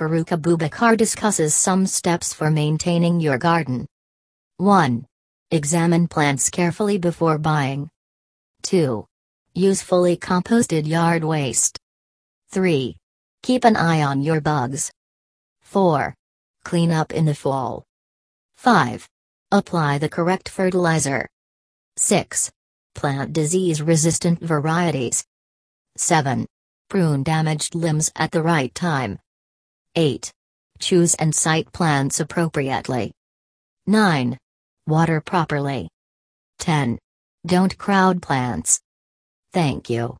Farouk Abubakar discusses some steps for maintaining your garden. 1. Examine plants carefully before buying. 2. Use fully composted yard waste. 3. Keep an eye on your bugs. 4. Clean up in the fall. 5. Apply the correct fertilizer. 6. Plant disease resistant varieties. 7. Prune damaged limbs at the right time. 8. Choose and site plants appropriately. 9. Water properly. 10. Don't crowd plants. Thank you.